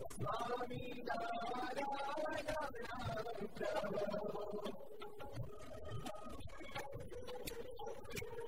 Thank you.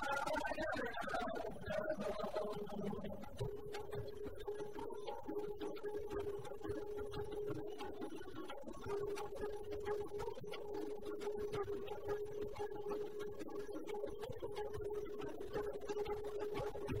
Thank you.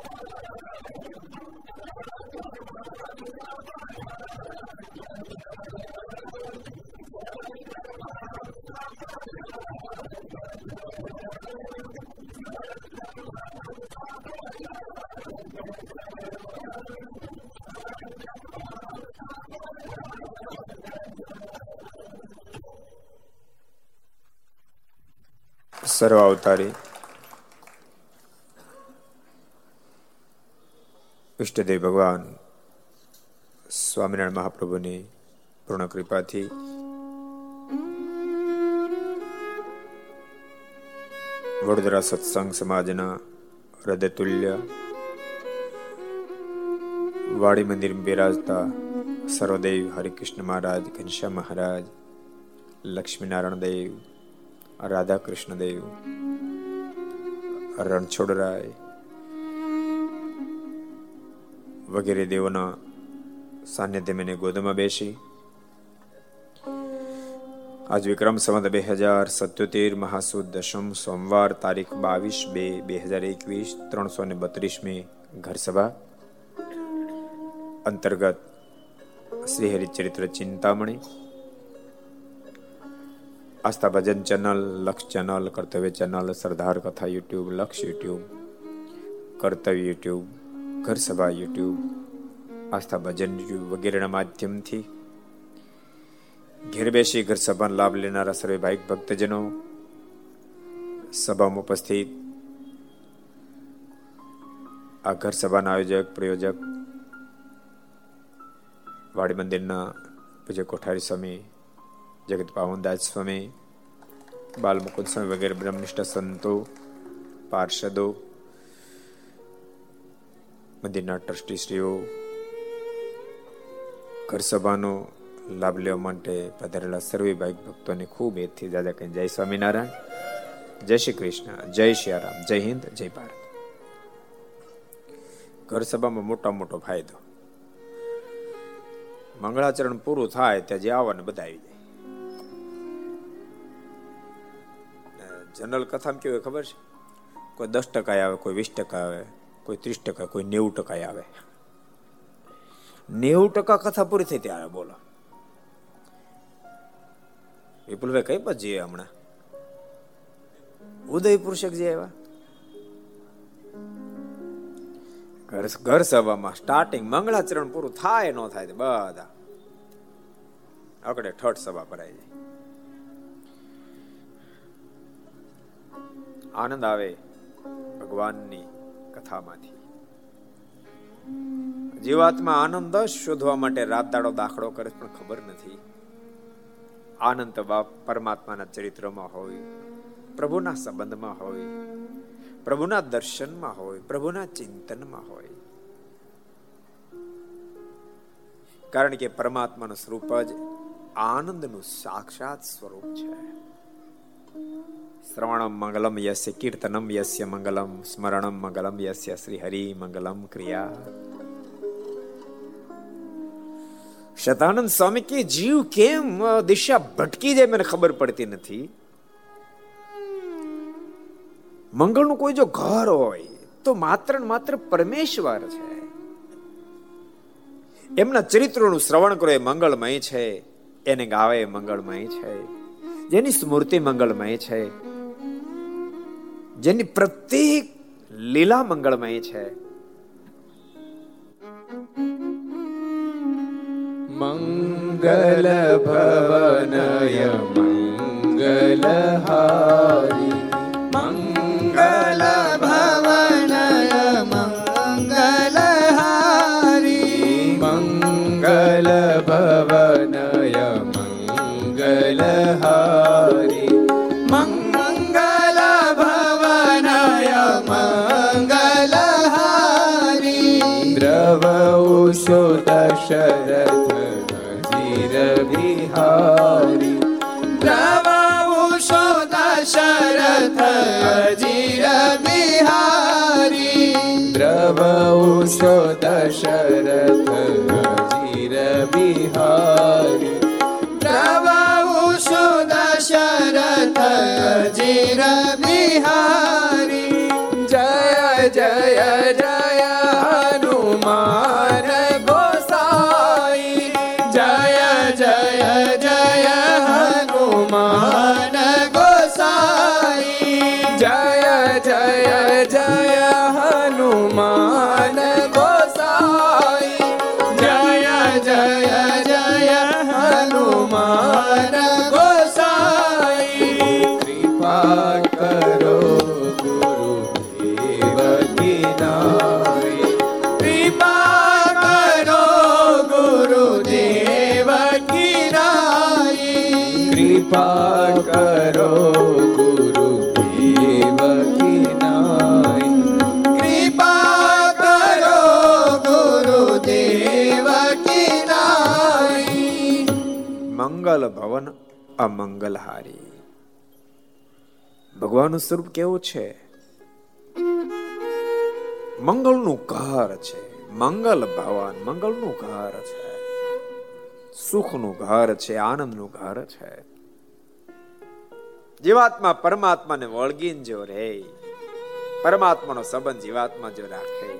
સર્વ અવતારી. ઈષ્ટદેવ ભગવાન સ્વામિનારાયણ મહાપ્રભુની પૂર્ણ કૃપાથી વડોદરા સત્સંગ સમાજના હૃદયતુલ્ય વાડી મંદિર બિરાજતા સર્વદેવ હરિકૃષ્ણ મહારાજ, ઘનશ્યામ મહારાજ, લક્ષ્મીનારાયણ દેવ રાધા કૃષ્ણ દેવ, રણછોડરાય વગેરે દેવોના સાનિધ્ય મેને ગોદમાં બેસી. આજ વિક્રમ સંવત બે હજાર સત્યોતેર મહાસુદ દશમ સોમવાર તારીખ બાવીસ બે બે હજાર એકવીસ ત્રણસો ને બત્રીસમી ઘર ઘરસભા. અંતર્ગત Shri Haricharitra Chintamani. Aastha Bhajan channel, Laksh channel, Kartavya channel, Sardar Katha YouTube, Laksh YouTube, કર્તવ્ય યુટ્યુબ. ઘર સભા યુટ્યુબ, આસ્થા ભજન વગેરેના માધ્યમથી ઘેર બેસી ઘર સભાનો લાભ લેનારા સર્વે ભાઈક ભક્તજનો, સભામાં ઉપસ્થિત આ ઘર સભાના આયોજક, પ્રયોજક, વાડી મંદિરના પૂજ્ય કોઠારી સ્વામી, જગત પાવનદાસ સ્વામી, બાલમુકુદ સ્વામી વગેરે બ્રહ્મનિષ્ઠ સંતો, પાર્ષદો મંદિરના ટ્રસ્ટીશ્રીઓ ઘર સભાનો લાભ લેવા માટે પધારેલા સર્વે ભાઈ ભક્તોને ખૂબ એથી દાદા કહી જય સ્વામિનારાયણ, જય શ્રી કૃષ્ણ, જય શ્રી જય હિન્દ, જય ભારત. ઘર સભામાં મોટા મોટો ફાયદો. મંગળાચરણ પૂરું થાય ત્યાં જે આવવાને બધા આવી જાય. જનરલ કથામાં કેવું ખબર છે? કોઈ દસ ટકા આવે, કોઈ વીસ ટકા આવે. કોઈ ત્રીસ ટકા, કોઈ નેવું ટકા આવે. નેવું ટકા કથા પૂરી થઈ ત્યારે બોલો. વિપુલભાઈ કઈ પણ જઈએ હમણાં? ઉદયપુર શેખ જે આવ્યા ઘર ઘર સભામાં સ્ટાર્ટિંગ મંગળાચરણ પૂરું થાય, ન થાય બધા. અકડે ઠઠ સભા ભરાઈ જાય. આનંદ આવે ભગવાનની. કથામાંથી. જીવાત્મા આનંદ શોધવા માટે રાત દાડો દાખલો કરે પણ ખબર નથી. આનંદ બાપ પરમાત્માના ચરિત્રમાં હોય, પ્રભુના સંબંધમાં હોય, પ્રભુના દર્શનમાં હોય, પ્રભુના ચિંતનમાં હોય. કારણ કે પરમાત્માનું સ્વરૂપ જ આનંદનું સાક્ષાત સ્વરૂપ છે. શ્રવણમ મંગલમ યસ્ય કીર્તનમ યસ્ય મંગલમ સ્મરણમ મંગલમ યસ્ય શ્રી હરિ મંગલમ ક્રિયા શતાનંદ સ્વામી કે જીવ કેમ દિશા ભટકી જાય મને ખબર પડતી નથી મંગળનું કોઈ જો ઘર હોય તો માત્ર માત્ર પરમેશ્વર છે એમના ચરિત્રોનું શ્રવણ કરો એ મંગળમય છે એને ગાવે મંગળમય છે જેની સ્મૃતિ મંગળમય છે જેની પ્રત્યેક લીલા મંગળમય છે. મંગલ ભવનય મંગલ સો દશરથ જીર બિહારી પ્રભુ સો દશરથ જીર બિહારી જય જય જય હનુમાન અમંગલહારી ભગવાનનું સ્વરૂપ કેવું છે? મંગળનું ઘર છે. મંગલ ભવન મંગળનું ઘર છે. સુખનું ઘર છે, આનંદનું ઘર છે. જીવાત્મા પરમાત્માને વળગીને જો રહે, પરમાત્માનો સંબંધ જીવાત્મા જો રાખે.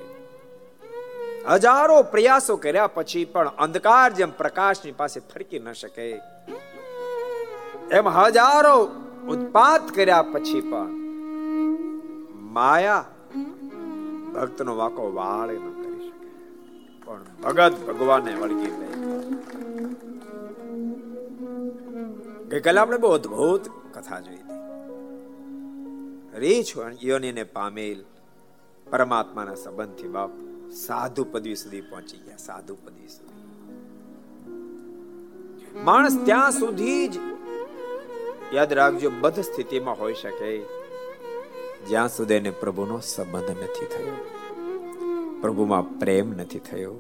હજારો પ્રયાસો કર્યા પછી પણ અંધકાર જેમ પ્રકાશની પાસે ફરકી ન શકે. એમ હજારો ઉત્પાત કર્યા પછી પણ માયા ભક્તનો વાકો વાળે ન કરી શકે. પણ ભગત ભગવાનને વળગી લે ગઈકાલે આપણે બહુ અદભુત કથા જોઈ હતી. રીછ યોનીને પામેલ પરમાત્માના સંબંધથી બાપ સાધુ પદવી સુધી પહોંચી ગયા, સાધુ પદવી સુધી. માણસ ત્યાં સુધી જ યાદ રાખજો બધ સ્થિતિમાં હોઈ શકે. જ્યાં સુધી એને પ્રભુનો સંબંધ નથી થયો. પ્રભુમાં પ્રેમ નથી થયો.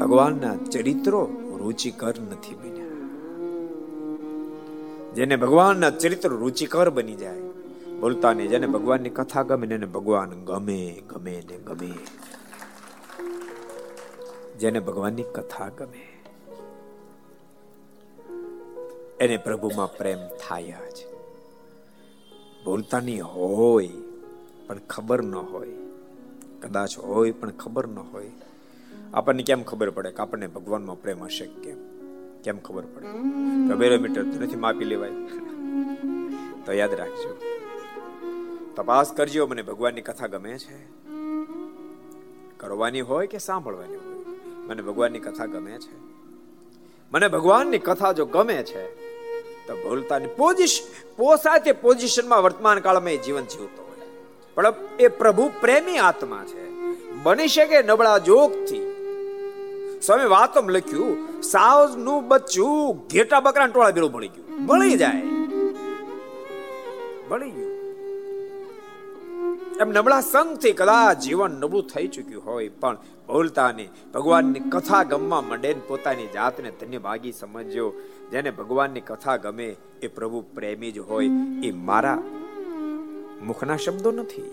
ભગવાનના ચરિત્રો રુચિકર નથી બન્યા. જેને ભગવાનના ચરિત્ર રુચિકર બની જાય બોલતા નહીં જેને ભગવાનની કથા ગમે ને ભગવાન ગમે ગમે ને ગમે. જેને ભગવાનની કથા ગમે. એને પ્રભુમાં પ્રેમ થાય જ. બોલતાની હોય પણ ખબર ન હોય. કદાચ હોય પણ ખબર ન હોય. આપણને કેમ ખબર પડે કે આપણને ભગવાનમાં પ્રેમ હશે કેમ? કેમ ખબર પડે? બેરોમીટર તો નથી માપી લેવાય. તો યાદ રાખજો. તપાસ કરજો, મને ભગવાનની કથા ગમે છે. કરવાની હોય કે સાંભળવાની હોય? મને ભગવાનની કથા ગમે છે. મને ભગવાનની કથા જો ગમે છે તો ભૂલતાની પોઝિશન પોસાય તે પોઝિશનમાં વર્તમાન કાળમાં એ જીવન જીવતો હોય. પણ એ પ્રભુ પ્રેમી આત્મા છે. બની શકે નબળા જોગથી. સ્વામી વાતમ લખ્યું સાવનું બચ્ચું ઘેટા બકરા ટોળા ભળી ગયું. ભળી જાય. ભળી ગયું. એમ નબળા સંગથી કદાચ જીવન નબળું થઈ ચૂક્યું હોય, પણ ભૂલતા નહીં ભગવાનની કથા ગમવા માંડે પોતાની જાતને ધન્ય ભાગી સમજ્યો. જેને ભગવાનની કથા ગમે એ પ્રભુ પ્રેમી જ હોય, એ મારા મુખના શબ્દો નથી.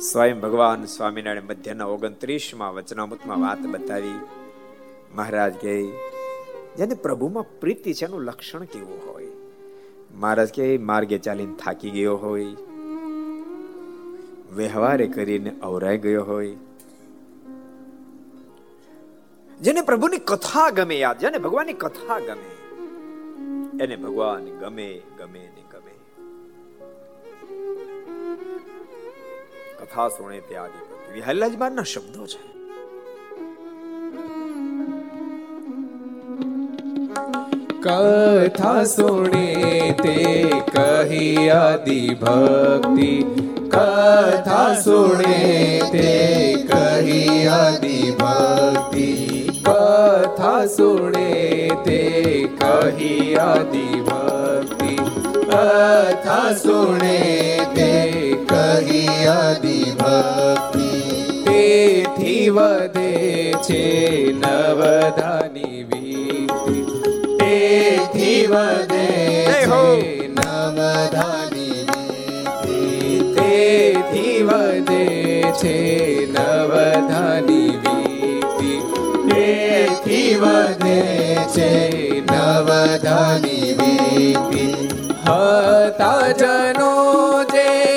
સ્વયં ભગવાન સ્વામિનારાયણ મધ્યના ઓગણત્રીસમાં વચનામૃતમાં વાત બતાવી. મહારાજ કહે, જેને પ્રભુમાં પ્રીતિ છે એનું લક્ષણ કેવું હોય? મહારાજ કહે, માર્ગે ચાલીને થાકી ગયો હોય. વ્યવહારે કરીને અવરાઈ ગયો હોય. જેને પ્રભુની કથા ગમે યાદ, જેને ભગવાનની કથા ગમે, એને ભગવાન ગમે ગમે ને ગમે. કથા સુણે તે આદિ વિહલ્લાજમાન ના શબ્દો છે. કથા સુણે તે કહી આદિ ભક્તિ કથા સુણે તે કહી આદિ ભક્તિ કથા સુણે તે કહી આદિ ભક્તિ કથા સુણે તે કહી આદિ ભક્તિ તેથી વધે છે નવધાની વધે છે નવધાની. તેથી વધે છે નવધાની વીતી તેથી વધે છે નવધાની વીતી. હતા જનો જે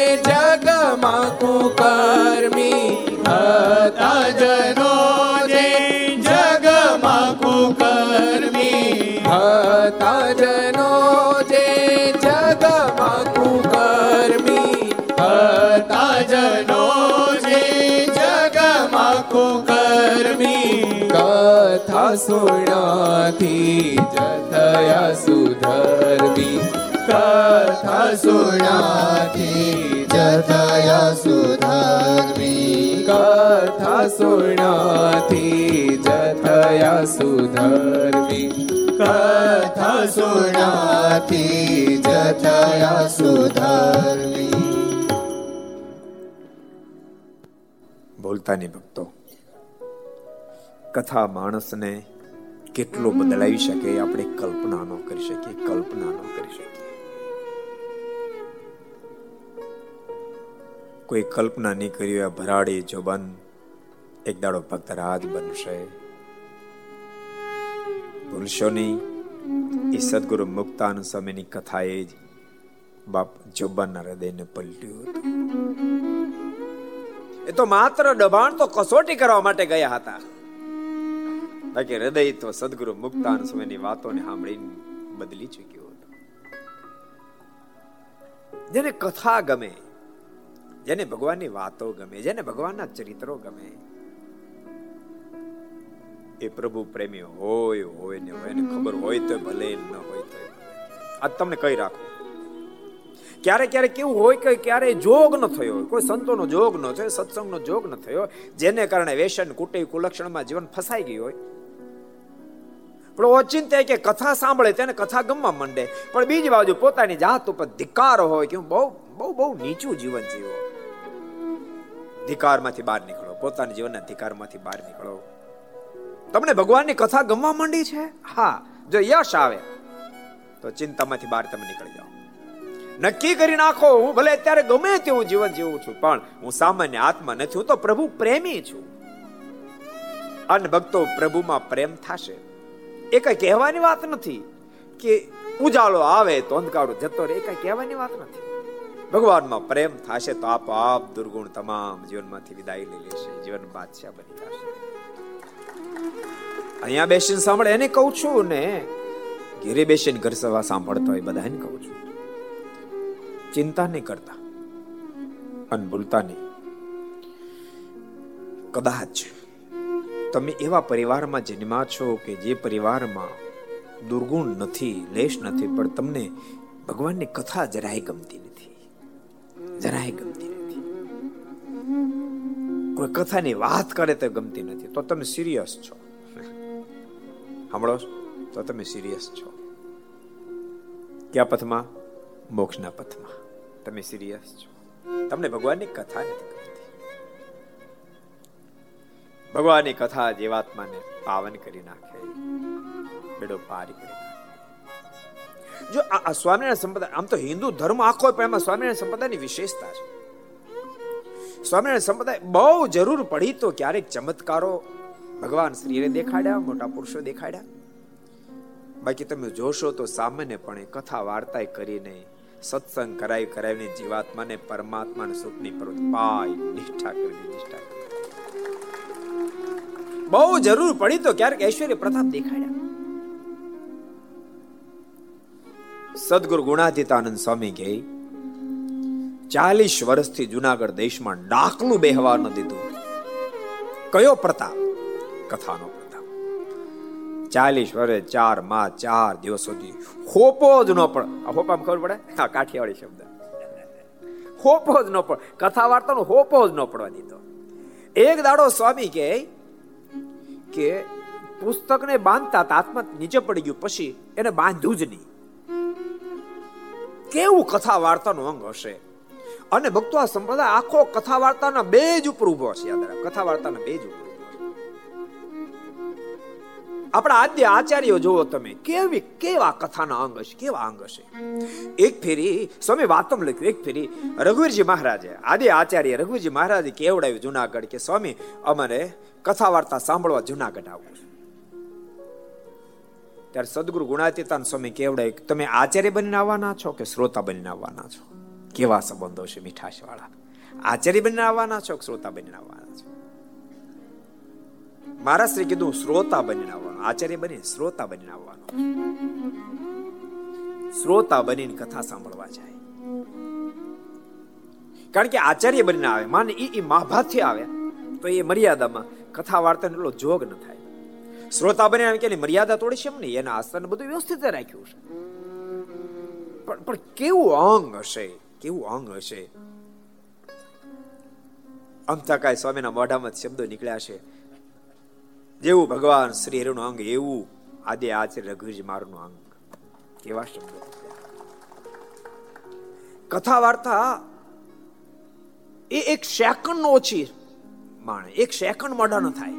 થયા સુધર્મી કથા સુણાથી જથયા સુધરવી કથા સુણાથી જથયા સુધરવી કથા સુણાથી જથયા સુધરવી બોલતા નહીં ભક્તો, કથા માણસને કેટલો બદલાવી શકે આપણે કલ્પના ન કરી શકીએ, કલ્પના ન કરી શકીએ. કોઈ કલ્પના નહીં કરી હોય ભરાડી જોબન એક દાડો ભક્ત રાજ બનશે. ભૂલશો નહીં. એ સદગુરુ મુક્તાન સ્વામીની કથાએ જ બાપ જોબનના હૃદયને પલટ્યું હતું. એ તો માત્ર દબાણ તો કસોટી કરવા માટે ગયા હતા. બાકી હૃદય તો સદગુરુ મુક્તાન સ્વામીની વાતોને સાંભળીને બદલી ચૂક્યું હતું. જેને કથા ગમે, જેને ભગવાનની વાતો ગમે, જેને ભગવાનના ચરિત્રો ગમે, એ પ્રભુ પ્રેમી હોય હોય ને હોય, એને ખબર હોય તો ભલે ન હોય તો આ તમને કહી રાખો. ક્યારે ક્યારે કેવું હોય કે ક્યારે જોગ ન થયો હોય, કોઈ સંતોનો જોગ ન થયો, સત્સંગનો જોગ ન થયો, જેને કારણે વેસન કુટે કુલક્ષણમાં જીવન ફસાઈ ગયું હોય પણ ઓચિંતે કે કથા સાંભળે તેને કથા ગમવા માંડે. પણ બીજી બાજુ પોતાની જાત ઉપર ધિકાર હોય કે બહુ બહુ બહુ નીચું જીવન જીવો. ધિકારમાંથી બહાર નીકળો. પોતાના જીવનના ધિકારમાંથી બહાર નીકળો. તમને ભગવાનની કથા ગમવા માંડી છે? હા. જો યશ આવે, તો ચિંતામાંથી બહાર તમે નીકળી જાઓ. નક્કી કરી નાખો, હું ભલે અત્યારે ગમે તેવું જીવન જીવું છું, પણ હું સામાન્ય આત્મા નથી, હું તો પ્રભુ પ્રેમી છું. અને ભક્તો પ્રભુમાં પ્રેમ થશે. એ કઈ કહેવાની વાત નથી કે ઉજાળો આવે તો અંધકારો જતો રહે એ કઈ કહેવાની વાત નથી. ભગવાનમાં પ્રેમ થશે તો આપોઆપ દુર્ગુણ તમામ જીવનમાંથી વિદાય લઈ લેશે, જીવન બાદશાહ બની જશે. અહીંયા બેસીને સાંભળે, એને કહું છું ને, ઘેરે બેસીને ઘર સભા સાંભળતો હોય, બધાને કહું છું. ચિંતા નહીં કરતા, અને ભૂલતા નહીં. કદાચ તમે એવા પરિવારમાં જન્મા છો કે જે પરિવારમાં દુર્ગુણ નથી, લેશ નથી, પણ તમને ભગવાનની કથા જરાય ગમતી નથી. જરાય ગમતી નથી. કોઈ કથાની વાત કરે તો ગમતી નથી. તો તમે સિરિયસ છો. સાંભળો, તો તમે સિરિયસ છો. કયા પથમાં? મોક્ષના પથમાં. તમે સિરિયસ છો. તમને ભગવાનની કથા નથી ભગવાનની કથા જીવાત્માને પાવન કરી નાખે. બેડો પાર કરી જો આ સ્વામિનારાયણ સંપ્રદાય આમ તો હિન્દુ ધર્મ આખો પણ એમાં સ્વામિનારાયણ સંપ્રદાયની વિશેષતા છે. સ્વામિનારાયણ સંપ્રદાય બહુ જરૂર પડી તો ક્યારેક ચમત્કારો ભગવાન શ્રીએ દેખાડ્યા, મોટા પુરુષો દેખાડ્યા. બાકી તમે જોશો તો સામાન્યપણે કથા વાર્તા કરીને, સત્સંગ કરાવી કરાવીને જીવાત્માને પરમાત્માને સુખની પર પાય નિષ્ઠા કરી નિષ્ઠા કરી. બહુ જરૂર પડી તો ક્યારેક ઐશ્વર્ય પ્રતાપ દેખાડ્યા. સદગુરુ ગુણાતીતાનંદ સ્વામી કહે, ચાલીસ વર્ષથી જુનાગઢ દેશમાં ડાકલું બેહવા ન દીધું. કયો પ્રતાપ? કથાનો પ્રતાપ. ચાલીસ વર્ષ ચારમાં ચાર દિવસ સુધી હોપો જ ન આ હોપામાં ખબર પડે? હા કાઠિયાવાડી શબ્દ. હોપો જ ન પડે, કથા વાર્તાનો હોપો જ ન પડવા દીધો. એક દાડો સ્વામી કહે કે પુસ્તકને બાંધતા આત્મા નીચે પડી ગયું, પછી એને બાંધ્યું જ નહીં. કેવું કથા વાર્તાનું અંગ હશે? અને ભક્તો આ સંપ્રદાય આખો કથા વાર્તાના બેજ ઉપર ઊભો છે યાદ રાખ. કથા વાર્તાના બેજ ઉપર આપણા આદ્ય આચાર્યો જુઓ તમે, કેવી કેવા કથાના અંગ હશે, કેવા અંગ હશે? એક ફેરી, સ્વામી વાતમ લખ્યું, એક ફેરી, રઘુવીરજી મહારાજે, આદિ આચાર્ય રઘુવીરજી મહારાજે કેવડાવ્યું જુનાગઢ કે, સ્વામી, અમારે કથા વાર્તા સાંભળવા જુનાગઢ આવું ત્યારે સદગુરુ ગુણાતીતાન સ્વામી કેવડાય તમે આચાર્ય બનીને આવવાના છો કે શ્રોતા બનીને આવવાના છો? કેવા સંબંધો છે મીઠાશ વાળા આચાર્ય બનીને આવવાના છો કે શ્રોતા બનીને આવવાના છો? મારા શ્રી કીધું, શ્રોતા બનીને આવવાનું. આચાર્ય બની શ્રોતા બનીને આવવાનું. શ્રોતા બનીને કથા સાંભળવા જાય. કારણ કે આચાર્ય બનીને આવે, માને એ મહાભાથી આવે, તો એ મર્યાદામાં કથા વાર્તાનો એટલો જોગ ન થાય. શ્રોતા બને કે મર્યાદા તોડી છે એમ નહીં, એના આસન બધું વ્યવસ્થિત રાખ્યું છે. પણ પણ કેવું અંગ હશે? કેવું અંગ હશે? અંતકાય સ્વામીના મોઢામાં શબ્દો નીકળ્યા છે. જેવું ભગવાન શ્રી હરિનું અંગ, એવું આદે આચાર્ય રઘુજી મારું અંગ. કેવા શબ્દો કથા વાર્તા એ એક સેકન્ડ ઓછી માણે. એક સેકન્ડ મોડા ન થાય.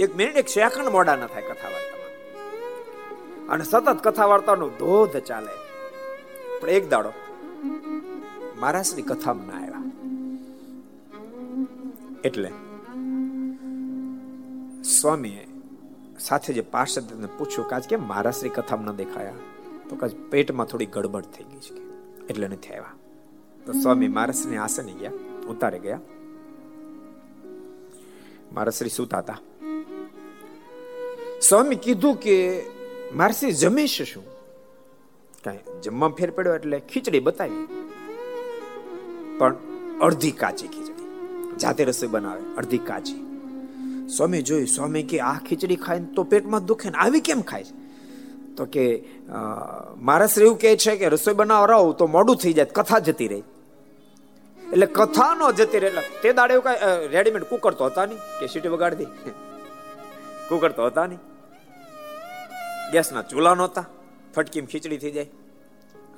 એક મિનિટ, એક સેકન્ડ મોડા ન થાય કથા વાર્તામાં અને સતત કથા વાર્તાનો ધોધ ચાલે. પણ એક દાડો મહારાજની કથામાં ના આવ્યા. એટલે સ્વામીએ સાથે જે પાર્ષદ પૂછ્યું કે આજ કેમ મહારાજની કથામાં ન દેખાયા? તો કાજ પેટમાં થોડી ગડબડ થઈ ગઈ છે એટલે નથી આવ્યા. તો સ્વામી મહારાજની આસને ગયા, ઉતારે ગયા. મારા શ્રી સુતા હતા સ્વામી કીધું કે મારસી જમીશ શું? કાંઈ જમવા ફેર પડ્યો એટલે ખીચડી બતાવી. પણ અડધી કાચી ખીચડી. જાતે રસોઈ બનાવે, અડધી કાચી. સ્વામી જોયું, સ્વામી કે આ ખીચડી ખાય તો પેટમાં દુખે ને આવી કેમ ખાય તો કે મારા શ્રી એવું કહે છે કે રસોઈ બનાવવા રહો તો મોડું થઈ જાય, કથા જતી રહી. એટલે કથા નો જતી રહે. તે દાડે એવું કઈ રેડીમેડ કુકર તો હતા નહીં. કે સીટી વગાડી કુકર તો હતા નહીં. ગેસના ચૂલા નહોતા. ફટકીમ ખીચડી થઈ જાય.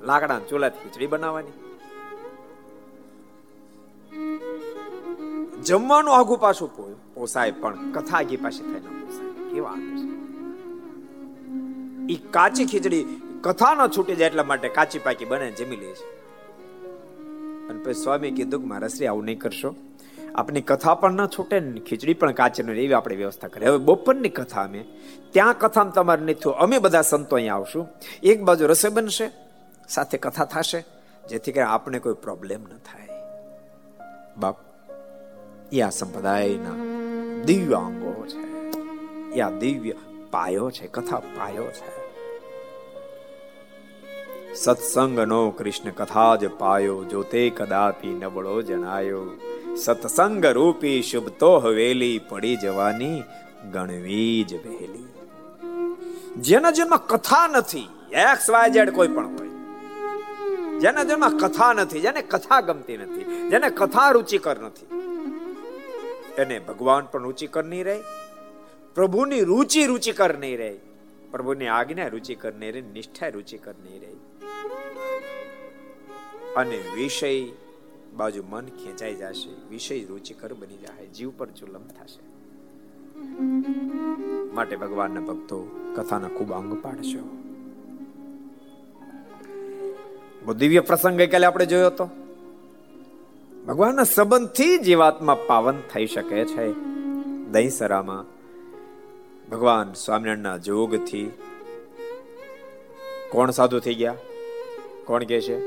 લાકડા ચૂલાથી ખીચડી બનાવવાની. જમવાનું આગું પાછું પોસાય, પણ કથા આગી પાસે થાય ના કેવા ઈ કાચી ખીચડી કથા ન છૂટી જાય એટલા માટે કાચી પાકી બને જમી લે છે. અને પછી સ્વામી કીધું કે મારા શ્રી, આવું નહીં કરશો. આપની કથા પણ ન છૂટે ને ખીચડી પણ કાચી ન એવી આપણે વ્યવસ્થા કરી હવે બપોરની કથા અમે. ત્યાં કથામાં તમારે નથી અમે બધા સંતો અહીંયા આવશું. એક બાજુ રસોઈ બનશે, સાથે કથા થશે, જેથી કરી આપણે કોઈ પ્રોબ્લેમ ન થાય. બાપ, એ આ સંપ્રદાયના દિવ્ય અંગો છે. એ આ દિવ્ય પાયો છે, કથા પાયો છે. સત્સંગનો કૃષ્ણ કથા જ પાયો જો તે કદાપી નબળો જણાયો સત્સંગ રૂપી શુભ તો હવેલી પડી જવાની ગણવી જ વહેલી જેના જેમાં કથા નથી એક્સ વાય ઝેડ કોઈ પણ હોય. જેના જેમાં કથા નથી, જેને કથા ગમતી નથી, જેને કથા રુચિકર નથી, એને ભગવાન પણ રુચિકર નહીં રહે, પ્રભુની રુચિ રુચિકર નહીં રહે, પ્રભુની આજ્ઞા રુચિકર નહીં રહે, નિષ્ઠા રુચિકર નહીં રહે. અને વિષય બાજુ મન ખેંચાઈ જશે. વિષય રુચિકર બની જાય જીવ પર ચુલમ થશે. માટે ભગવાનના ભક્તો કથાના ખૂબ અંગ પાડશો. દિવ્ય પ્રસંગ ગઈકાલે આપણે જોયો હતો. ભગવાનના સંબંધથી જીવાત્મા પાવન થઈ શકે છે. દહીસરામાં ભગવાન સ્વામિનારાયણના જોગથી કોણ સાધુ થઈ ગયા? કોણ કે છે?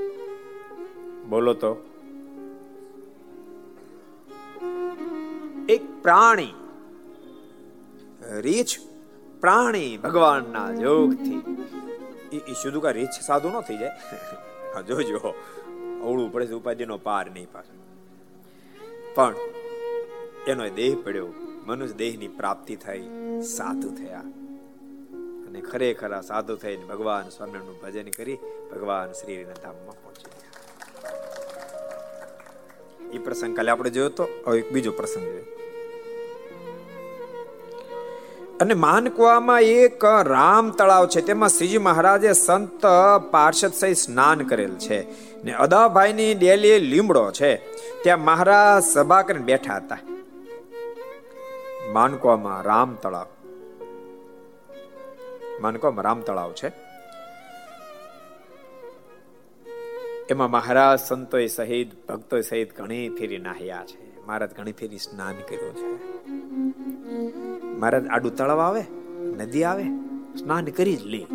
બોલો તો. એક પ્રાણી રીછ પ્રાણી ભગવાનના જોગથી. એ શુદ્ધ કા રીછ સાધુ ન થઈ જાય? જોજો. અવળું પડે છે ઉપાધિનો પાર નહીં પાછો. પણ એનો દેહ પડ્યો. મનુષ્ય દેહની પ્રાપ્તિ થઈ સાધુ થયા. અને ખરેખર સાધુ થઈને ભગવાન સ્વામિનારાયણનું ભજન કરી ભગવાન શ્રીના ધામમાં પહોંચી એ પ્રસંગ કાલે આપણે જોયો તો એક બીજો પ્રસંગ જોયો. અને માનકુવામાં એક રામ તળાવ છે, તેમાં શ્રીજી મહારાજે સંત પાર્ષદ સહિત સ્નાન કરેલ છે. ને અદાભાઈની ડેલી લીમડો છે, ત્યાં મહારાજ સભા કરીને બેઠા હતા. માનકુવામાં રામ તળાવ. માનકોમાં રામ તળાવ છે. એમાં મહારાજ સંતોય સહિત ભક્તો સહિત ઘણી ફેરી નાહ્યા છે. મહારાજ ઘણી ફેરી સ્નાન કર્યું છે. મહારાજ આડું તળાવ આવે, નદી આવે, સ્નાન કરી જ લે.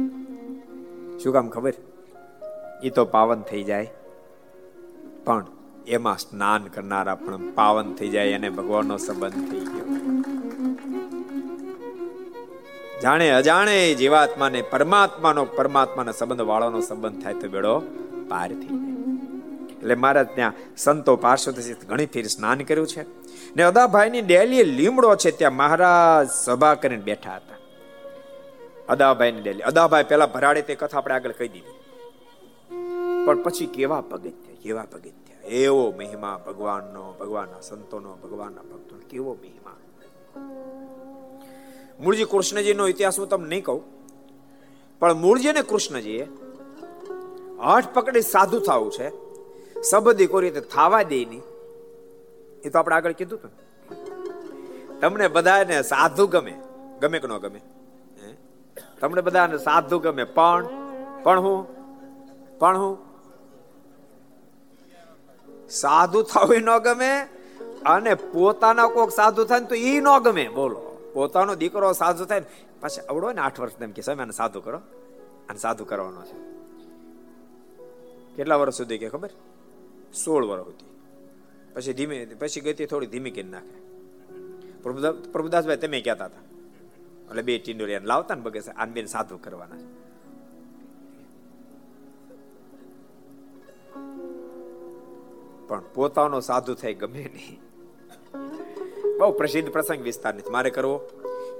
શું કામ ખબર? એ તો પાવન થઈ જાય. પણ એમાં સ્નાન કરનારા પણ પાવન થઈ જાય અને ભગવાનનો સંબંધ થઈ ગયો. જાણે અજાણે જીવાત્માને પરમાત્માનો પરમાત્માના સંબંધ, વાળાનો સંબંધ થાય તો બેડો પાર થઈ જાય. એટલે મહારાજ ત્યાં સંતો પાર્શ્વ ઘણી ફેર સ્નાન કર્યું છે. ને અદાભાઈની ડેલી લીમડો છે ત્યાં મહારાજ સભા કરીને બેઠા હતા. અદાભાઈની ડેલી. અદાભાઈ પેલા ભરાડે તે કથા આપણે આગળ કહી દીધી. પણ પછી કેવા પગથિયા કેવા પગથિયા? એવો મહિમા ભગવાનનો, ભગવાનના સંતોનો, ભગવાનના ભક્તોનો કેવો મહિમા? મૂળજી કૃષ્ણજીનો ઇતિહાસ હું તમને નહીં કહું, પણ મૂળજી ને કૃષ્ણજીએ હઠ પકડી સાધુ થવું છે સબદી રીતે થાવા દે નહીં. એ તો આપણે આગળ કીધું હતું તમને બધાને સાધુ ગમે ગમે કે ન ગમે? તમને બધાને સાધુ ગમે, પણ પણ હું પણ હું? સાધુ થવું ન ગમે, અને પોતાના કોક સાધુ થાય તો એ ન ગમે, બોલો. પોતાનો દીકરો સાધુ થાય ને, પાછા આવડો ને આઠ વર્ષ એમ કે સમય સાધુ કરો. અને સાધુ કરવાનો છે. કેટલા વર્ષ સુધી કે ખબર? સોળ વર્ષ સુધી. પછી ધીમે, પછી ગતિ થોડી ધીમી કરી નાખે. પ્રભુદાસભાઈ, તમે કહેતા હતા. એટલે બે ટીંડોળિયા લાવતા ને બગીચા આન બેન સાધુ કરવાના પણ પોતાનો સાધુ થાય ગમે નહીં. બહુ પ્રસિદ્ધ પ્રસંગ વિસ્તાર નથી મારે કરવો?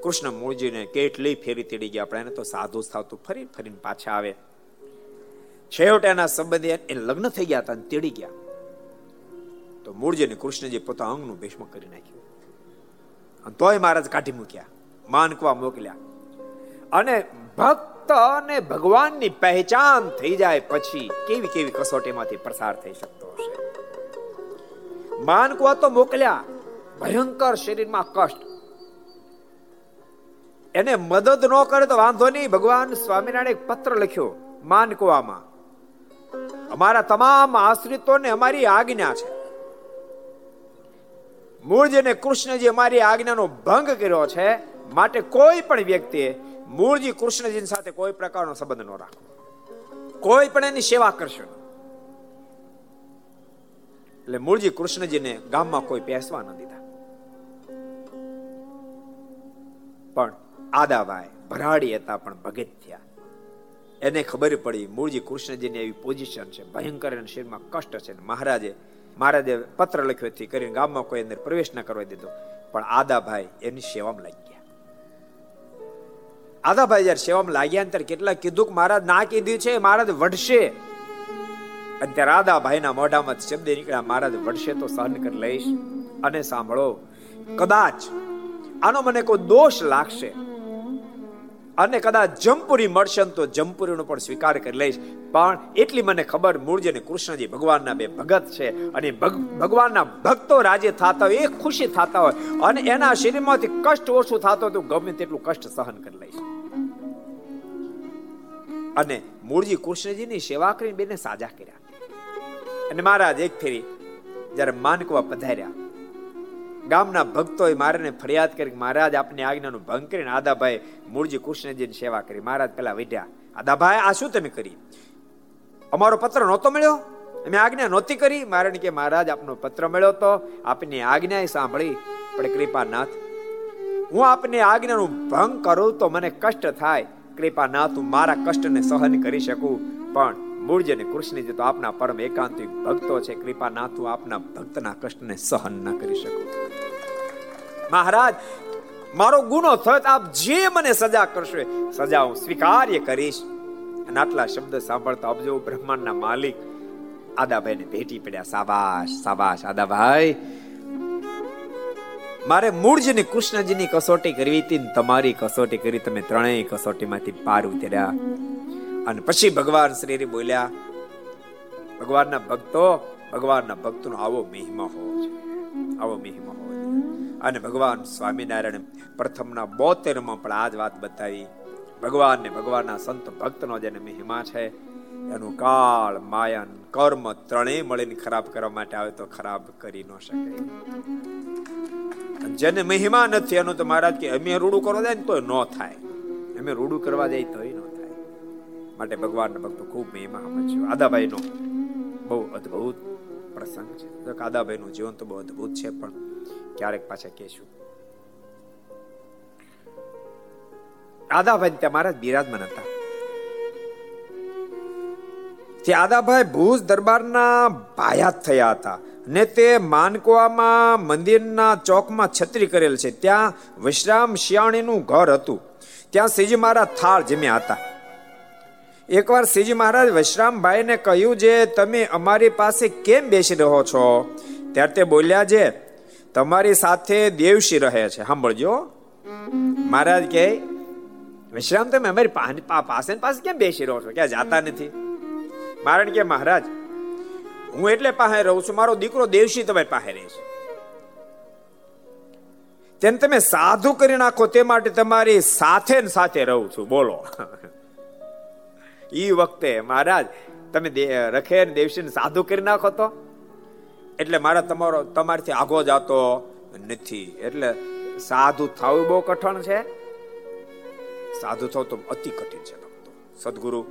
કૃષ્ણ મૂળજીને કેટલી ફેરી તેડી ગયા આપણે એને તો સાધુ થતું ફરી ફરીને પાછા આવે. છેવટે એના સંબંધી એ લગ્ન થઈ ગયા હતા તેડી ગયા. તો મૂળજીને કૃષ્ણજી પોતા અંગનું ભીષ્મ કરી નાખ્યું. અને તોય મહારાજ કાઢી મૂક્યા. માનકવા મોકલ્યા. અને ભક્ત અને ભગવાનની પહેચાન થઈ જાય પછી કેવી કેવી કસોટીમાંથી પ્રસાર થઈ શકતો હશે? માનકવા તો મોકલ્યા. ભયંકર શરીરમાં કષ્ટ. એને મદદ ન કરે તો વાંધો નહીં. ભગવાન સ્વામિનારાયણ એક પત્ર લખ્યો માનકુવામાં. અમારા તમામ આશ્રિતોને અમારી આજ્ઞા છે. મૂળજી ને કૃષ્ણજી અમારી આજ્ઞાનો ભંગ કર્યો છે. માટે કોઈ પણ વ્યક્તિએ મૂળજી કૃષ્ણજી સાથે કોઈ પ્રકારનો સંબંધ ન રાખવો કોઈ પણ એની સેવા કરશો એટલે મૂળજી કૃષ્ણજીને ગામમાં કોઈ પેસવા ન દીધા. પણ આદાભાઈ ભરાડી હતા પણ ભગત થયા. એને ખબર પડી, મૂળજી કૃષ્ણજીની એવી પોઝિશન છે, ભયંકર શરીરમાં કષ્ટ છે. મહારાજે મહારાજે પત્ર લખ્યો હતી, કરીને ગામમાં કોઈ અંદર પ્રવેશ ન કરવા દીધો. પણ આદાભાઈ એની સેવામાં લાગી ગયા આદાભાઈ જયારે સેવામાં લાગ્યા ત્યારે કેટલા કીધું કે મહારાજ, ના કીધું છે, મહારાજ વઢશે. અને ત્યારે આદાભાઈના મોઢામાં શબ્દ નીકળ્યા, મહારાજ, વઢશે તો સહન કરી લઈશ. અને સાંભળો, કદાચ આનો મને કોઈ દોષ લાગશે. અને કદાચ જમપુરી મળશે તો જમપુરીનો પણ સ્વીકાર કરી લઈશ. પણ એટલી મને ખબર મૂળજી અને કૃષ્ણજી ભગવાનના બે ભગત છે. અને ભગવાનના ભક્તો રાજે થતા હોય, એ ખુશી થતા હોય. અને એના શરીરમાંથી કષ્ટ ઓછું થતો તો ગમે તેટલું કષ્ટ સહન કરી લઈશ. અને મૂળજી કૃષ્ણજીની સેવા કરીને બેને સાજા કર્યા. અને મહારાજ એક ફેરી જ્યારે માનકવા પધાર્યા. ગામના ભક્તોએ મારાને ફરિયાદ કરી મહારાજ, આપની આજ્ઞાનું ભંગ કરીને આદાભાઈ મૂળજી કૃષ્ણજીની સેવા કરી. મહારાજ પેલા વિઢ્યા, આદાભાઈ, આ શું તમે કરી? અમારો પત્ર નહોતો મળ્યો. અમે આજ્ઞા નહોતી કરી. મારે કે, મહારાજ, આપનો પત્ર મળ્યો તો આપની આજ્ઞા સાંભળી, પણ કૃપાનાથ, હું આપની આજ્ઞાનું ભંગ કરું તો મને કષ્ટ થાય. કૃપાનાથ, હું મારા કષ્ટને સહન કરી શકું. પણ મૂળજી અને કૃષ્ણજી તો આપના પરમ એકાંતિક ભક્તો છે. કૃપાનાથ, હું આપના ભક્તના કષ્ટને સહન ન કરી શકું. મહારાજ, મારો ગુનો થત આપ જે મને સજા કરશો સજા હું સ્વીકાર્ય કરીશ. અને આટલા શબ્દ સાંભળતા અબજો બ્રહ્માંડના માલિક આદાભાઈને ભેટી પડ્યા. સાબાશ સાબાશ, આદાભાઈ. મારે મૂળજીની કૃષ્ણજીની કસોટી કરવી હતી તમારી કસોટી કરી તમે ત્રણેય કસોટીમાંથી પાર ઉતર્યા. અને પછી ભગવાન શ્રી બોલ્યા, ભગવાનના ભક્તો, ભગવાનના ભક્તનો આવો મહિમા હોવો છે આવો મહિમા અને ભગવાન સ્વામિનારાયણ પ્રથમના બોતેરમાં પણ આ જ વાત બતાવી. ભગવાન ને ભગવાનના સંત ભક્તનો જેને મહિમા છે, એનું કાળ, માયન, કર્મ ત્રણેય મળીને ખરાબ કરવા માટે આવે તો ખરાબ કરી ન શકે જેને મહિમા નથી, એનું તો મહારાજ કે અમે રૂડું કરવા જાય ને તો ન થાય. અમે રૂડું કરવા જાય તોય ન થાય. માટે ભગવાનના ભક્તો ખૂબ મહિમા સમજ્યો આદાભાઈ નો બહુ અદભુત પ્રસંગ છે. આદાભાઈ નું જીવન તો બહુ અદભુત છે, પણ ક્યારેક પાછા કહેશું. આદાભાઈ ત્યાં મહારાજ બિરાજમાન હતા. તે આદાભાઈ ભુજ દરબારના ભાયાત થયા હતા ને તે માનકવામાં મંદિરના ચોકમાં છત્રી કરેલ છે. ત્યાં વિશ્રામ શિયાણીનું ઘર હતું. ત્યાં શ્રીજી મહારાજ થાળ જમ્યા હતા. એકવાર શ્રીજી મહારાજ વિશ્રામભાઈને કહ્યું જે, તમે અમારી પાસે કેમ બેસી રહો છો? ત્યારે તે બોલ્યા છે તમારી સાથે દેવશી રહે છે. સાંભળજો. મહારાજ કે વિશ્રામ, તમે અમારી પાસે પાસે કેમ બેસી રહો છો? ક્યાં જાતા નથી? મારણ કે મહારાજ, હું એટલે પાસે રહું છું, મારો દીકરો દેવશી તમારી પાસે રહે છે. તેને તમે સાધુ કરી નાખો, તે માટે તમારી સાથે ને સાથે રહું છું. બોલો. ઈ વખતે મહારાજ, તમે રખે ને દેવશી સાધુ કરી નાખો તો? એટલે મારા તમારો, તમારથી આગો જાતો નથી. એટલે સાધુ થવું બહુ કઠણ છે? સાધુ થવું તો અતિ કઠિન છે ભક્તો. સદગુરુ,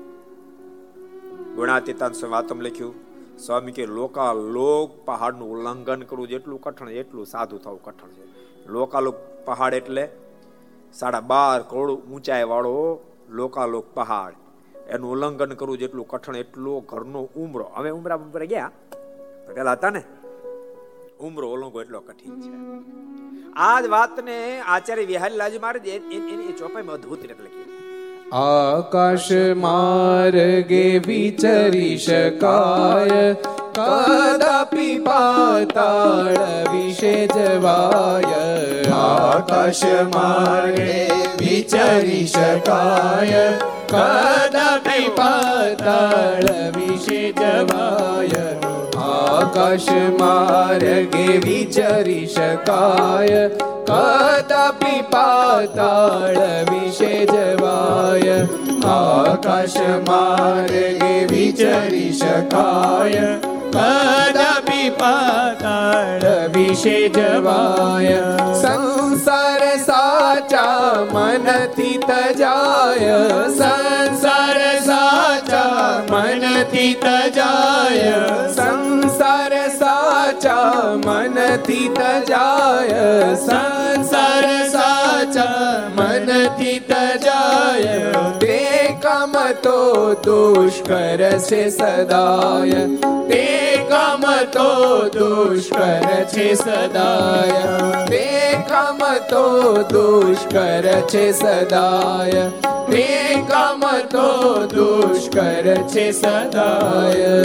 ગુણાતીતાન વાતમ લખ્યું, સ્વામી કે લોકા લોક પહાડનું ઉલ્લંઘન કરવું જેટલું કઠણ એટલું સાધુ થવું કઠણ છે. લોકાલોક પહાડ એટલે સાડા બાર કરોડ ઊંચાઈ વાળો લોકાલોક પહાડ. એનું ઉલ્લંઘન કરવું જેટલું કઠણ, એટલો ઘરનો ઉમરો. હવે ઉમરા ઉપર ગયા? પેલા હતા ને? ઉમરો ઓલંગો એટલો કઠિન છે. આ જ વાતને આચાર્ય વિહારીલાજી મહારાજ એની ચોપાઈમાં અદભુત રીતે લખી આકાશ માર્ગે વિચરી શકાય કદાપી પાતાળ વિશે જવાય. આકાશ માર્ગે વિચરી શકાય કદાપી પાતાળ વિશે જવાય આકાશ માર્ગે વિચરી શકાય. કદાપી પાતાળ વિશે જવાય આકાશ માર્ગે વિચરી શકાય. કદાપી પાતાળ વિશે જવાય સંસાર સાચા મનથી તજાય સંસાર સાચા મનથી તજાય સંસાર સાચા મનથી તજાય સંસાર સાચા મનથી તજાય તે તો દુષ્કર છે સદાય. તે કામ તો દુષ્કર છે સદાય. તે કામ તો દુષ્કર છે સદાય. તે કામ તો દુષ્કર છે સદાય.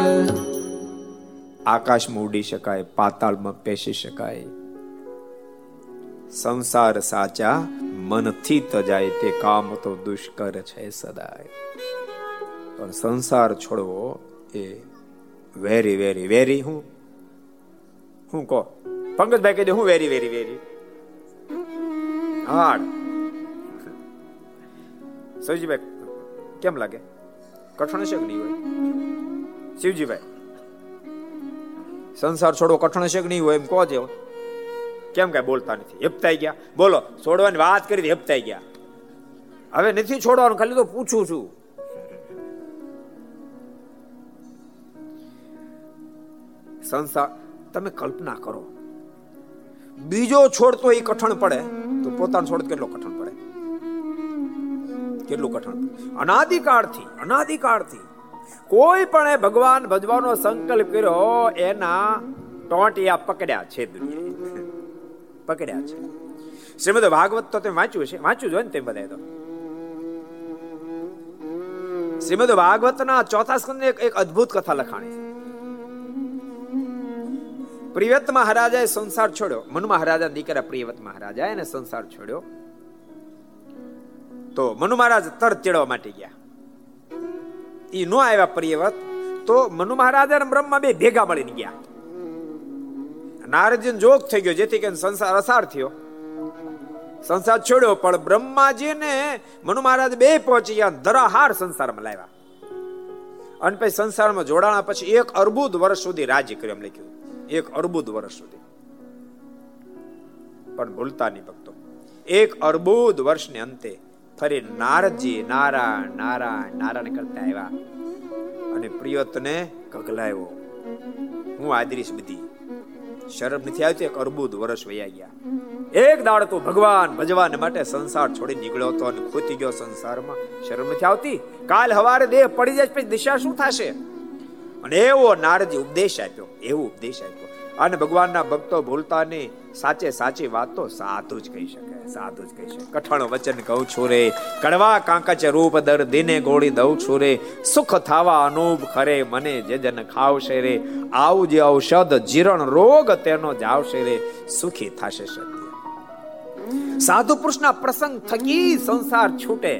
આકાશમાં ઉડી શકાય, પાતાળમાં પેશી શકાય. સંસાર સાચા, મનથી તજાય તે કામ તો દુષ્કર છે સદાય. પણ સંસાર છોડવો એ વેરી વેરી વેરી હું? હું કહો? પંકજભાઈ કહી દે, હું વેરી વેરી વેરી હાડ. સૌજીભાઈ કેમ લાગે? કઠણ છે કે નહીં હોય? શિવજીભાઈ, સંસાર છોડવો કઠણ છે કે નહીં હોય એમ કહો છો કેમ કઈ બોલતા નથી? હેપતાઈ ગયા. બોલો, છોડવાની વાત કરી હેપતાઈ ગયા. હવે નથી છોડવાનું, ખાલી તો પૂછું છું. સંસાર, તમે કલ્પના કરો. બીજો છોડતો એ કઠણ પડે, તો પોતાનો છોડ કેટલો કઠણ પડે? કેટલું કઠણ અનાદિકાળથી અનાદિકાળથી કોઈ પણ ભગવાન ભજવાનો સંકલ્પ કર્યો, એના ટોંટિયા પકડ્યા છે દુનિયા પકડ્યા છે. શ્રીમદ ભાગવત તો તમે વાંચ્યું છે. વાંચ્યું જોઈએ ને તેમ બધા તો. શ્રીમદ ભાગવતના ચોથા સ્કંદ એક અદ્ભુત કથા લખાણી પ્રિયવત મહારાજાએ સંસાર છોડ્યો. મનુ મહારાજા દીકરા પ્રિયવત મહારાજા એને સંસાર છોડ્યો. તો મનુ મહારાજ તર તેડવા માટે ગયા. એ નો આવ્યા પ્રિયવત તો મનુ મહારાજ અને બ્રહ્મા બે ભેગા મળીને ગયા. નારદજીન જોગ થઈ ગયો, જેથી કરીને સંસાર અસાર થયો. સંસાર છોડ્યો, પણ બ્રહ્માજી ને મનુ મહારાજ બે પહોંચી ગયા ધરાહાર સંસારમાં લાવ્યા. અને પછી સંસારમાં જોડાણા પછી એક અર્બુદ વર્ષ સુધી રાજ્ય કર્યું, એમ લખ્યું. એક અર્બુદ વર્ષ સુધી. પણ ભૂલતા નહીં ભક્તો. એક અર્બુદ વર્ષને અંતે ફરી નારદજી નારાયણ નારાયણ નારાયણ કરતા આવ્યા. અને પ્રિયતને કગલાયો. હું આદરીશ બધી. શરમ નથી આવતી, એક અર્બુદ વર્ષ વયા ગયા. એક દાડ તો ભગવાન ભજવાન માટે સંસાર છોડી નીકળ્યો હતો અને ખૂતી ગયો સંસારમાં. શરમ નથી આવતી? કાલ હવારે દેહ પડી જાય પછી દિશા શું થશે? અને એવો નારજી ઉપદેશ આપ્યો, એવો ઉપદેશ આપ્યો. અને ભગવાનના ભક્તો ભૂલતા નહીં સાચે સાચી વાત તો સાધુ જ કહી શકે, સાધુ જ કહી શકે. કઠણ વચન કહું છું રે, કડવા કાંકચ રૂપ દર દિને ગોળી દઉં છું રે, સુખ થાવા અનુભ ખરે, મને જે જન ખાવશે રે, આવું જે ઔષધ જીરણ રોગ તેનો જાવશે રે, સુખી થશે સત્ય. સાધુ પુરુષના પ્રસંગ થકી સંસાર છૂટે.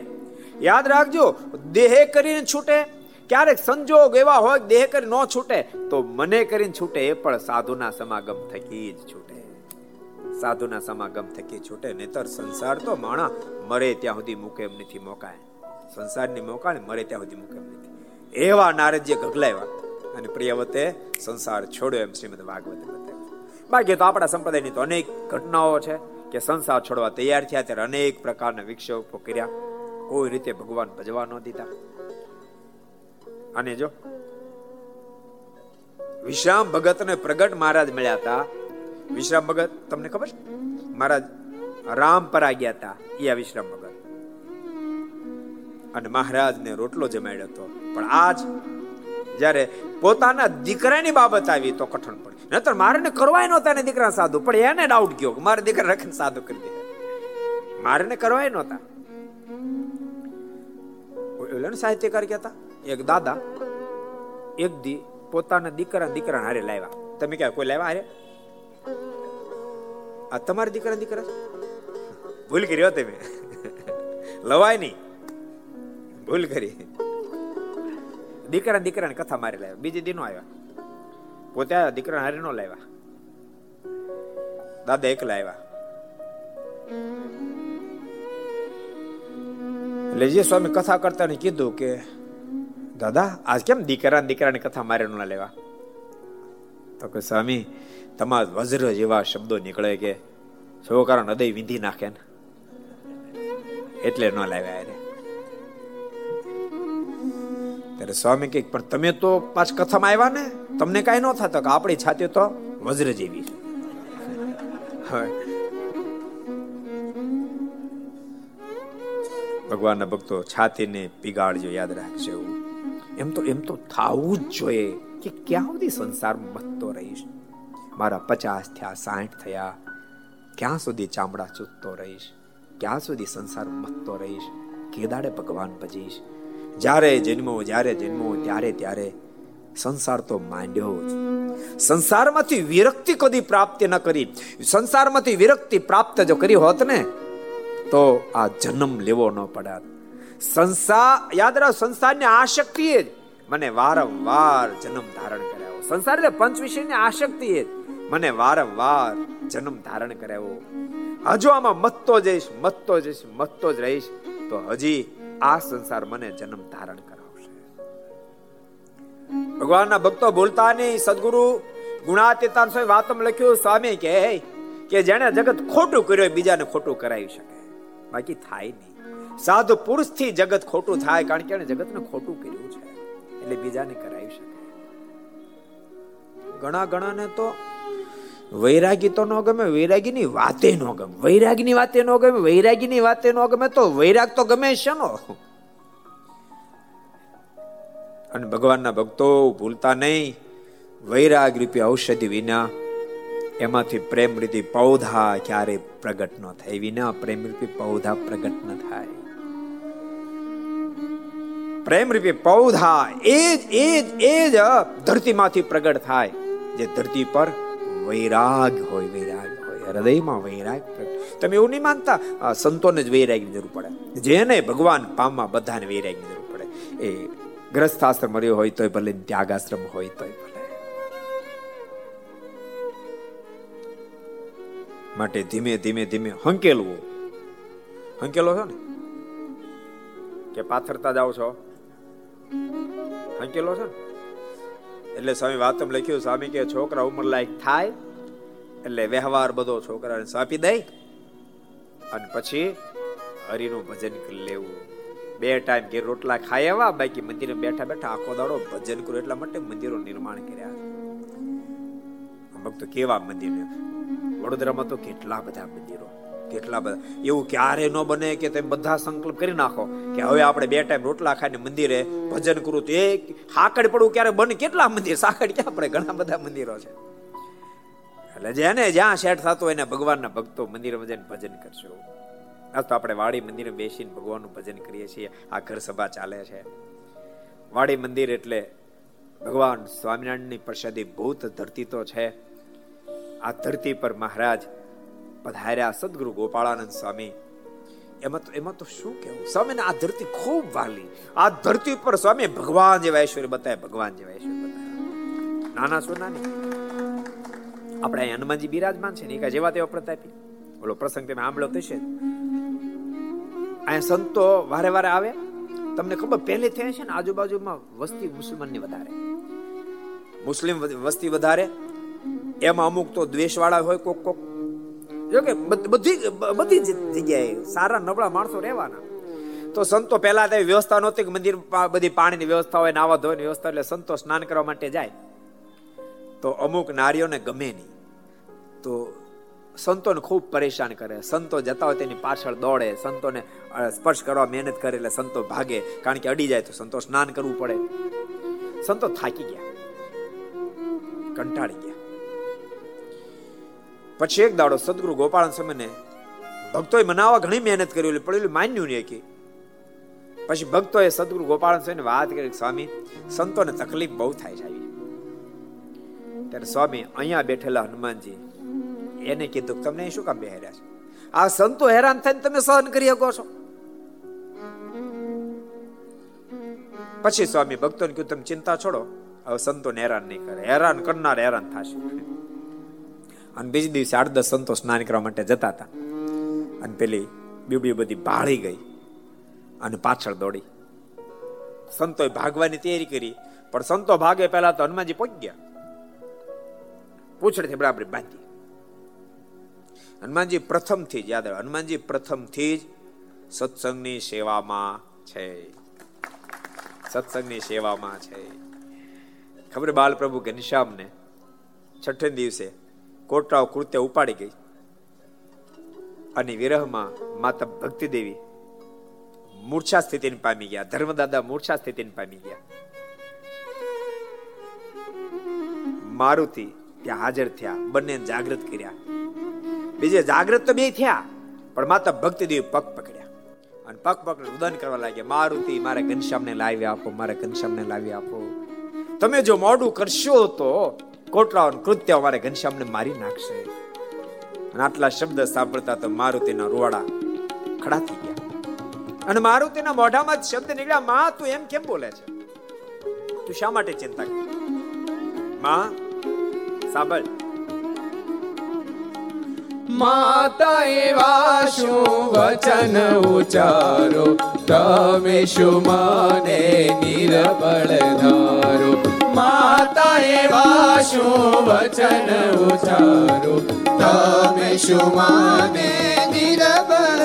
યાદ રાખજો, દેહે કરીને છૂટે ક્યારેક સંજોગ એવા હોય દેહ કરી ન છૂટે, તો મને કરીને છૂટે એ પણ સાધુના સમાગમ થકી જ છૂટે. સાધુના સમાગમ થકી છૂટે, નહીતર સંસાર તો માણા મરે ત્યાં સુધી મૂકે એમ નથી મોકાય. સંસારની મોકાય મરે ત્યાં સુધી મૂકે એમ નથી. એવા નારદજી ગગલાવ્યા અને પ્રિયવતે સંસાર છોડ્યો એમ શ્રીમદ ભાગવતે બાકી તો આપણા સંપ્રદાયની તો અનેક ઘટનાઓ છે કે સંસાર છોડવા તૈયાર થયા ત્યારે અનેક પ્રકારના વિક્ષેપો કર્યા. કોઈ રીતે ભગવાન ભજવા ન દીધા. અને જો. વિશ્રામ ભગત ને પ્રગટ મહારાજ મળ્યા હતા. વિશ્રામ ભગત, તમને ખબર છે? મહારાજ રામ પર આ ગયા હતા એ આ વિશ્રામ ભગત. અને મહારાજ ને રોટલો જમાડ્યો હતો. પણ આજ જ્યારે પોતાના દીકરાની બાબત આવી તો કઠણ પડી. નતર મારે કરવાય નહોતા ને દીકરા સાધુ, પણ એને ડાઉટ ગયો મારે દીકરા રખીને સાધુ કરી દે. મારે કરવાય નહોતા. સાહિત્યકાર કહેતા? એક દાદા, એક દી પોતાના દીકરા દીકરા હારે લાવ્યા. તમે ક્યાં, કોઈ લાવ્યા હારે? આ તમારા દીકરા દીકરા ભૂલ કરી તમે. લવાય નહીં. ભૂલ કરી. દીકરા દીકરાને કથા મારી લાવ્યા. બીજી દીનો આવ્યા. પોતે દીકરા હારે નો લાવ્યા. દાદા એકલા આવ્યા. એટલે જે સ્વામી કથા કરતા કીધું કે દાદા, આજ કેમ દીકરા દીકરાની કથા મારે ન લેવા? તો કે, સ્વામી, તમારા વજ્ર જેવા શબ્દો નીકળે કે છોકરા હૃદય વિંધી નાખે ને, એટલે ન લાવ્યા અરે ત્યારે સ્વામી કે, પણ તમે તો પાછ કથામાં આવ્યા ને, તમને કઈ ન થતો કે આપણી છાતી તો વજ્ર જેવી ભગવાનના ભક્તો છાતીને પીગાડજો યાદ રાખજો એમ તો એમ તો થવું જ જોઈએ કે ક્યાં સુધી સંસાર મથતો રહીશ મારા પચાસ થયા, સાઠ થયા, ક્યાં સુધી ચામડા ચૂતતો રહીશ ક્યાં સુધી સંસાર મથતો રહીશ કેદાડે ભગવાન ભજીશ. જ્યારે જન્મો જ્યારે જન્મો, ત્યારે ત્યારે સંસાર તો માંડ્યો જ. સંસારમાંથી વિરક્તિ કદી પ્રાપ્ત ન કરી. સંસારમાંથી વિરક્તિ પ્રાપ્ત જો કરી હોત ને, તો આ જન્મ લેવો ન પડે સંસાર યાદ રાખ, સંસારની આશક્તિ જ. મને વારંવાર જન્મ ધારણ કરાવ્યો સંસાર એટલે પંચ વિષયની આશક્તિ જ. મને વારંવાર જન્મ ધારણ કરાવ્યો હજુ આમાં મતતો જઈશ મતતો જઈશ, મતતો જ રહીશ. તો હજી આ સંસાર મને જન્મ ધારણ કરાવશે. ભગવાનના ભક્તો બોલતા નહીં, સદગુરુ ગુણાતીતાન સ્વામી વાતમાં લખ્યું, સ્વામી કે કે જેને જગત ખોટું કર્યું બીજાને ખોટું કરાવી શકે. બાકી થાય નહીં. સાધુ પુરુષથી જગત ખોટું થાય, કારણ કે એને જગતને ખોટું કર્યું છે. એટલે બીજાને કરાવી શકે. ઘણા ઘણાને તો વૈરાગી તો ન ગમે, વૈરાગીની વાતે ન ગમે. વૈરાગીની વાતે ન ગમે, વૈરાગીની વાતે ન ગમે તો વૈરાગ તો ગમે છે નો અને ભગવાનના ભક્તો ભૂલતા નહીં. વૈરાગ રૂપી ઔષધિ વિના એમાંથી પ્રેમ રીતિ પૌધા ક્યારે પ્રગટ ન થાય. વિના પ્રેમ રૂપી પૌધા પ્રગટ ન થાય. પ્રેમ રૂપી પૌધા એ જ એ જ એ જ ધરતીમાંથી પ્રગટ થાય. જે ધરતી પર વૈરાગ હોય વૈરાગ હોય, હૃદયમાં વૈરાગ તમે એવું નહીં માનતા સંતોને જ વૈરાગની જરૂર પડે. જેને ભગવાન પામવા બધાને વૈરાગની જરૂર પડે. એ ગ્રસ્થ આશ્રમ મળ્યો હોય તોય ભલે, ત્યાગાશ્રમ હોય તોય ભલે. માટે ધીમે ધીમે ધીમે હંકેલવું. હંકેલો છો ને? કે પાથરતા જાઓ છો? હંકેલો છો? એટલે સ્વામી વાતમ લખ્યું, સ્વામી કે છોકરા ઉંમર લાયક થાય, એટલે વ્યવહાર બધો છોકરાને સોંપી દઈ અને પછી હરિનું ભજન કરી લેવું. બે ટાઈમ ઘેર રોટલા ખાઈ આવ્યા બાકી મંદિરે બેઠા બેઠા આખો દાડો ભજન કરો એટલા માટે મંદિરો નિર્માણ કર્યા. ભક્તો કેવા મંદિર વડોદરામાં તો કેટલા બધા મંદિરો. કેટલા બધા. એવું ક્યારે ન બને કે તમે બધા સંકલ્પ કરી નાખો કે હવે આપણે બે ટાઈમ રોટલા ખાઈને મંદિરે ભજન કરું તો એ સાકડ પડવું ક્યારે બને? કેટલા મંદિર? સાકડ ક્યાં પડે? ઘણા બધા મંદિરો છે. એટલે જેને જ્યાં સેટ થતો એને ભગવાનના ભક્તો મંદિરમાં જઈને ભજન કરશો. આ તો આપણે વાડી મંદિરે બેસીને ભગવાનનું ભજન કરીએ છીએ. આ ઘર સભા ચાલે છે. વાડી મંદિર એટલે ભગવાન સ્વામિનારાયણની પ્રસાદી ભૂત ધરતી તો છે. આ ધરતી પર મહારાજ પધાર્યા સદગુરુ ગોપાળાનંદ સ્વામી. એમાં તો એમાં તો શું કેવું સ્વામીને આ ધરતી ખૂબ વાલી આ ધરતી ઉપર સ્વામી ભગવાન જેવા ઐશ્વર્ય બતાવે, ભગવાન જેવા ઐશ્વર્ય બતાવે. નાના શું નાની? આપણે અહીં હનુમાનજી બિરાજમાન છે ને જેવા તેવા પ્રતાપી. બોલો પ્રસંગ તમે આંબળો થશે અહીંયા સંતો વારે વારે આવે. તમને ખબર પહેલે થયા છે ને, આજુબાજુમાં વસ્તી મુસલમાનની વધારે. મુસ્લિમ વસ્તી વધારે. એમાં અમુક તો દ્વેષવાળા હોય, કોક કોક જો બધી બધી જગ્યાએ સારા નબળા માણસો રહેવાના. તો સંતો પહેલા તો વ્યવસ્થા નહોતી કે મંદિર બધી પાણીની વ્યવસ્થા હોય નાવા ધોવાની વ્યવસ્થા એટલે સંતો સ્નાન કરવા માટે જાય. તો અમુક નારીઓને ગમે નહીં. તો સંતોને ખૂબ પરેશાન કરે. સંતો જતા હોય તેની પાછળ દોડે. સંતોને સ્પર્શ કરવા મહેનત કરે એટલે સંતો ભાગે. કારણ કે અડી જાય તો સંતો સ્નાન કરવું પડે. સંતો થાકી ગયા. કંટાળી ગયા. પછી એક દાડો સદગુરુ ગોપાલ સમયને ભક્તોએ મનાવવા ઘણી મહેનત કરી પણ પડેલું માન્યું નહીં કે પછી ભક્તોએ સદગુરુ ગોપાલ સ્વામીને વાત કરી, સ્વામી, સંતોને તકલીફ બહુ થાય છે ત્યારે સ્વામી અહીંયા બેઠેલા હનુમાનજી એને કીધું તમને શું કામ બેહર્યા છે? આ સંતો હેરાન થઈને તમે સહન કરી શકો છો. પછી સ્વામી ભક્તોને કીધું, તમે ચિંતા છોડો, હવે સંતોને હેરાન નહીં કરે, હેરાન કરનાર હેરાન થશે. અને બીજ દિવસે આઠ દસ સંતો સ્નાન કરવા માટે જતા હતા. અને પેલી બીબડી બધી ભાળી ગઈ અને પાછળ દોડી. સંતોએ ભાગવાની તૈયારી કરી, પણ સંતો ભાગે પહેલા તો હનુમાનજી પહોંચી ગયા. પૂછડેથી બરાબર બાંધી. હનુમાનજી પ્રથમથી જ યાદ હનુમાનજી પ્રથમથી જ સત્સંગની સેવામાં છે. સત્સંગની સેવામાં છે. ખબર બાલ પ્રભુ ઘનશ્યામને છઠ્ઠે દિવસે કોટરાઓ કૃત્ય ઉપાડી ગઈ. અને વિરહમાં માતા ભક્તિ દેવી મૂર્છા સ્થિતિને પામી ગયા. ધર્મદાદા મૂર્છા સ્થિતિને પામી ગયા. મારુતિ ત્યાં હાજર થયા. બંને જાગૃત કર્યા. બીજે જાગૃત તો બે થયા, પણ માતા ભક્તિ દેવી પગ પકડ્યા. અને પગ પકડી રુદન કરવા લાગ્યા, મારુતિ, મારે ઘનશ્યામને લાવી આપો, મારે ઘનશ્યામને લાવી આપો. તમે જો મોડું કરશો તો કોટરાઓ કૃત્ય અમારે ઘનશ્યામને મારી નાખશે. અને આટલા શબ્દ સાંભળતા તો મારુતિના રૂવાડા ખડા થઈ ગયા. અને મારુતિના મોઢામાં શબ્દ નીકળ્યા, માં, તું એમ કેમ બોલે છે? તું શા માટે ચિંતા માં, સાંભળ. માતા એવા શું વચન ઉચારો તમે શું માને, નિરબળ ધારો? માતા એવા શું વચન ઉચારો તમે શું માને નિરબળ